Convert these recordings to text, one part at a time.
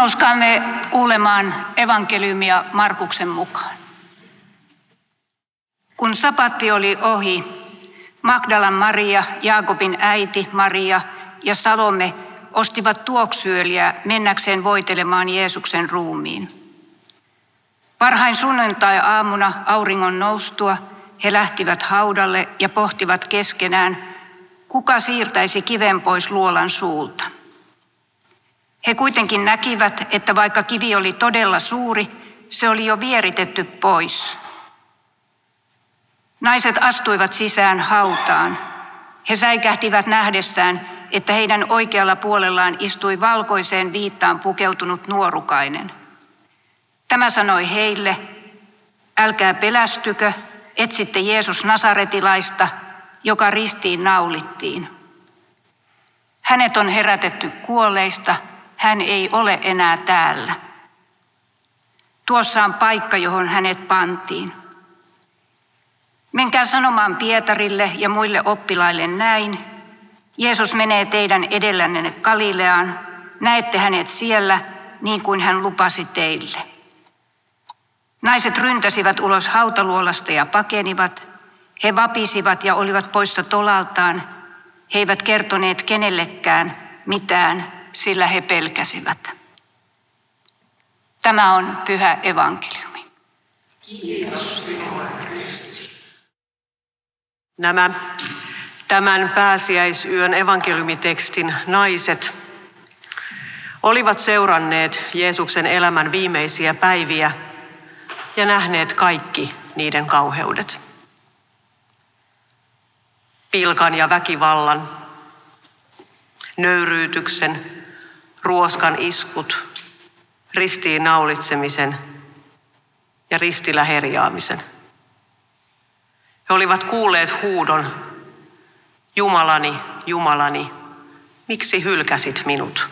Nouskaamme kuulemaan evankeliumia Markuksen mukaan. Kun sapatti oli ohi, Magdalan Maria, Jaakobin äiti Maria ja Salome ostivat tuoksyöliä mennäkseen voitelemaan Jeesuksen ruumiin. Varhain sunnuntai-aamuna auringon noustua he lähtivät haudalle ja pohtivat keskenään, kuka siirtäisi kiven pois luolan suulta. He kuitenkin näkivät, että vaikka kivi oli todella suuri, se oli jo vieritetty pois. Naiset astuivat sisään hautaan. He säikähtivät nähdessään, että heidän oikealla puolellaan istui valkoiseen viittaan pukeutunut nuorukainen. Tämä sanoi heille, älkää pelästykö, etsitte Jeesus Nasaretilaista, joka ristiin naulittiin. Hänet on herätetty kuolleista, hän ei ole enää täällä. Tuossa on paikka, johon hänet pantiin. Menkää sanomaan Pietarille ja muille oppilaille näin. Jeesus menee teidän edellänne Galileaan. Näette hänet siellä, niin kuin hän lupasi teille. Naiset ryntäsivät ulos hautaluolasta ja pakenivat. He vapisivat ja olivat poissa tolaltaan. He eivät kertoneet kenellekään mitään, sillä he pelkäsivät. Tämä on pyhä evankeliumi. Kiitos Nämä tämän pääsiäisyön evankeliumitekstin naiset olivat seuranneet Jeesuksen elämän viimeisiä päiviä ja nähneet kaikki niiden kauheudet. Pilkan ja väkivallan, nöyryytyksen, ruoskan iskut, ristiin naulitsemisen ja ristillä herjaamisen. He olivat kuulleet huudon, Jumalani, Jumalani, miksi hylkäsit minut?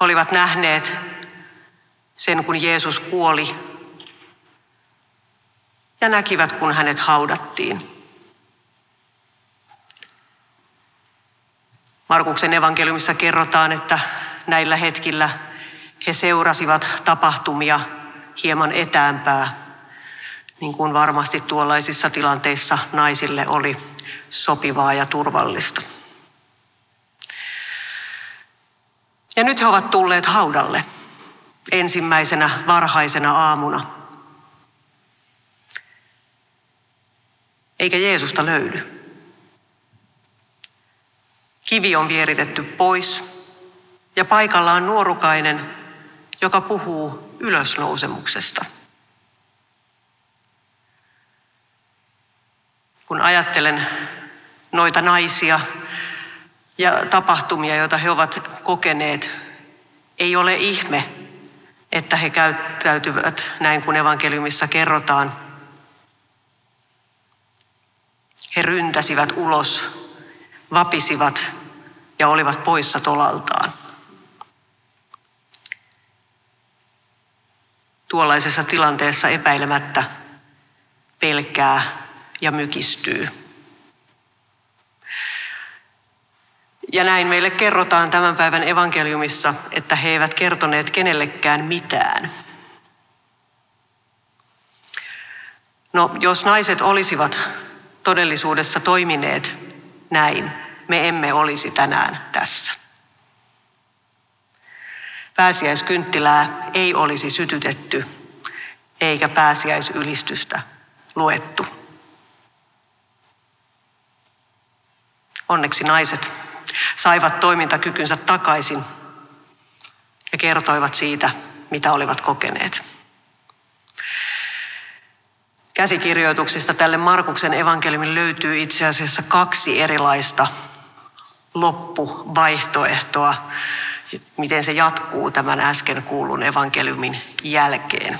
Olivat nähneet sen, kun Jeesus kuoli ja näkivät, kun hänet haudattiin. Markuksen evankeliumissa kerrotaan, että näillä hetkillä he seurasivat tapahtumia hieman etäämpää niin kuin varmasti tuollaisissa tilanteissa naisille oli sopivaa ja turvallista. Ja nyt he ovat tulleet haudalle ensimmäisenä varhaisena aamuna. Eikä Jeesusta löydy. Kivi on vieritetty pois ja paikalla on nuorukainen, joka puhuu ylösnousemuksesta – kun ajattelen noita naisia ja tapahtumia, joita he ovat kokeneet, ei ole ihme, että he käyttäytyvät näin kuin evankeliumissa kerrotaan. He ryntäsivät ulos, vapisivat ja olivat poissa tolaltaan. Tuollaisessa tilanteessa epäilemättä pelkää ja mykistyy. Ja näin meille kerrotaan tämän päivän evankeliumissa, että he eivät kertoneet kenellekään mitään. No, jos naiset olisivat todellisuudessa toimineet näin, me emme olisi tänään tässä. Pääsiäiskynttilää ei olisi sytytetty eikä pääsiäisylistystä luettu. Onneksi naiset saivat toimintakykynsä takaisin ja kertoivat siitä, mitä olivat kokeneet. Käsikirjoituksista tälle Markuksen evankeliumin löytyy itse asiassa kaksi erilaista loppuvaihtoehtoa, miten se jatkuu tämän äsken kuulun evankeliumin jälkeen.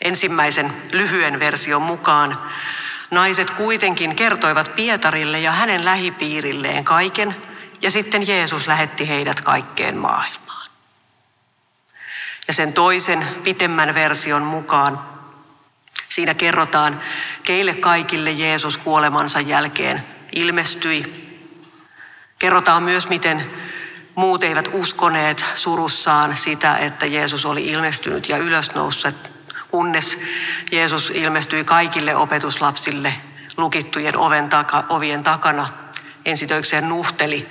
Ensimmäisen lyhyen version mukaan Naiset kuitenkin kertoivat Pietarille ja hänen lähipiirilleen kaiken, ja sitten Jeesus lähetti heidät kaikkeen maailmaan. Ja sen toisen pitemmän version mukaan siinä kerrotaan, keille kaikille Jeesus kuolemansa jälkeen ilmestyi, Kerrotaan myös, miten muut eivät uskoneet surussaan sitä, että Jeesus oli ilmestynyt ja ylösnoussut, kunnes Jeesus ilmestyi kaikille opetuslapsille lukittujen oven taka, ovien takana. Ensitöikseen nuhteli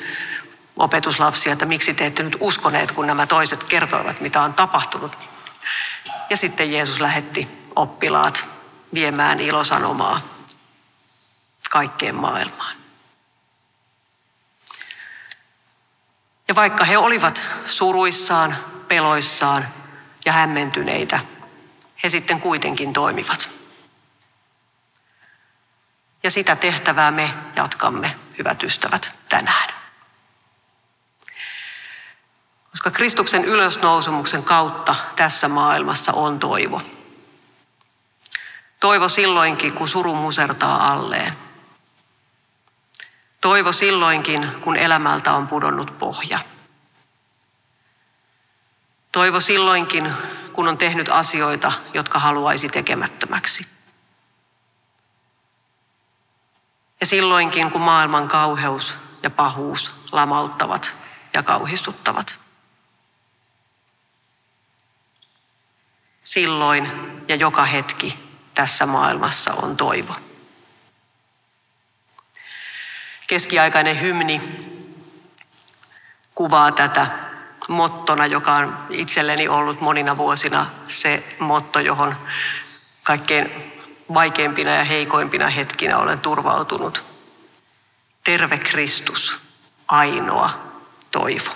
opetuslapsia, että miksi te ette nyt uskoneet, kun nämä toiset kertoivat, mitä on tapahtunut. Ja sitten Jeesus lähetti oppilaat viemään ilosanomaa kaikkeen maailmaan. Ja vaikka he olivat suruissaan, peloissaan ja hämmentyneitä, he sitten kuitenkin toimivat. Ja sitä tehtävää me jatkamme, hyvät ystävät, tänään. Koska Kristuksen ylösnousumuksen kautta tässä maailmassa on toivo. Toivo silloinkin, kun suru musertaa alleen. Toivo silloinkin, kun elämältä on pudonnut pohja. Toivo silloinkin, kun on tehnyt asioita, jotka haluaisi tekemättömäksi. Ja silloinkin, kun maailman kauheus ja pahuus lamauttavat ja kauhistuttavat. Silloin ja joka hetki tässä maailmassa on toivo. Keskiaikainen hymni kuvaa tätä mottona, joka on itselleni ollut monina vuosina se motto, johon kaikkein vaikeimpina ja heikoimpina hetkinä olen turvautunut. Terve Kristus, ainoa toivo.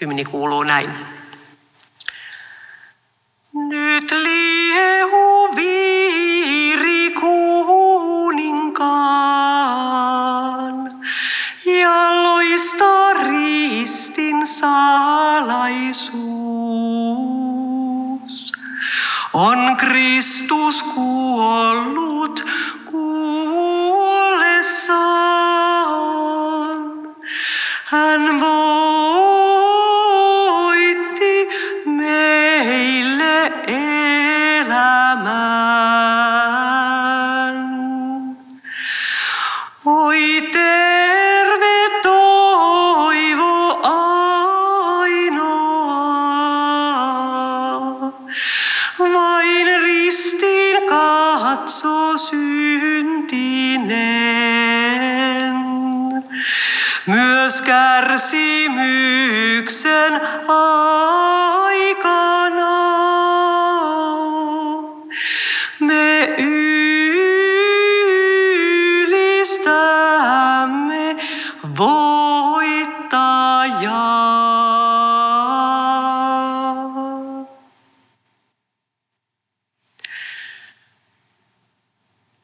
Hymni kuuluu näin. Kristus kuollut kuollessaan. Hän voitti meille elämän. Oi terve Myös kärsimyksen aikana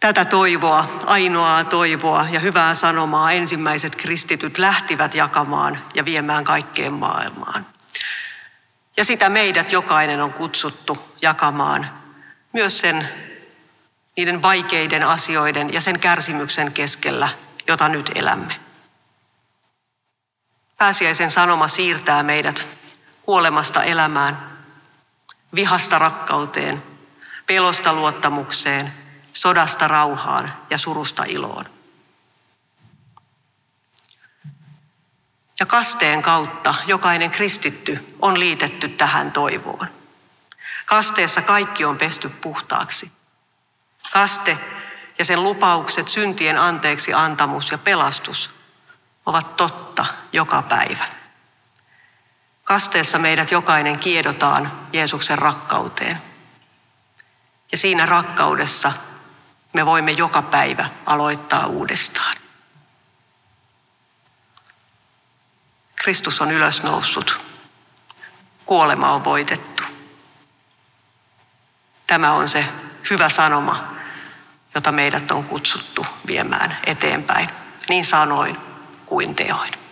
Tätä toivoa, ainoaa toivoa ja hyvää sanomaa ensimmäiset kristityt lähtivät jakamaan ja viemään kaikkeen maailmaan. Ja sitä meidät jokainen on kutsuttu jakamaan myös sen niiden vaikeiden asioiden ja sen kärsimyksen keskellä, jota nyt elämme. Pääsiäisen sanoma siirtää meidät kuolemasta elämään, vihasta rakkauteen, pelosta luottamukseen, sodasta rauhaan ja surusta iloon. Ja kasteen kautta jokainen kristitty on liitetty tähän toivoon. Kasteessa kaikki on pesty puhtaaksi. Kaste ja sen lupaukset, syntien anteeksi antamus ja pelastus ovat totta joka päivä. Kasteessa meidät jokainen kiedotaan Jeesuksen rakkauteen. Ja siinä rakkaudessa me voimme joka päivä aloittaa uudestaan. Kristus on ylösnoussut. Kuolema on voitettu. Tämä on se hyvä sanoma, jota meidät on kutsuttu viemään eteenpäin, niin sanoin kuin teoin.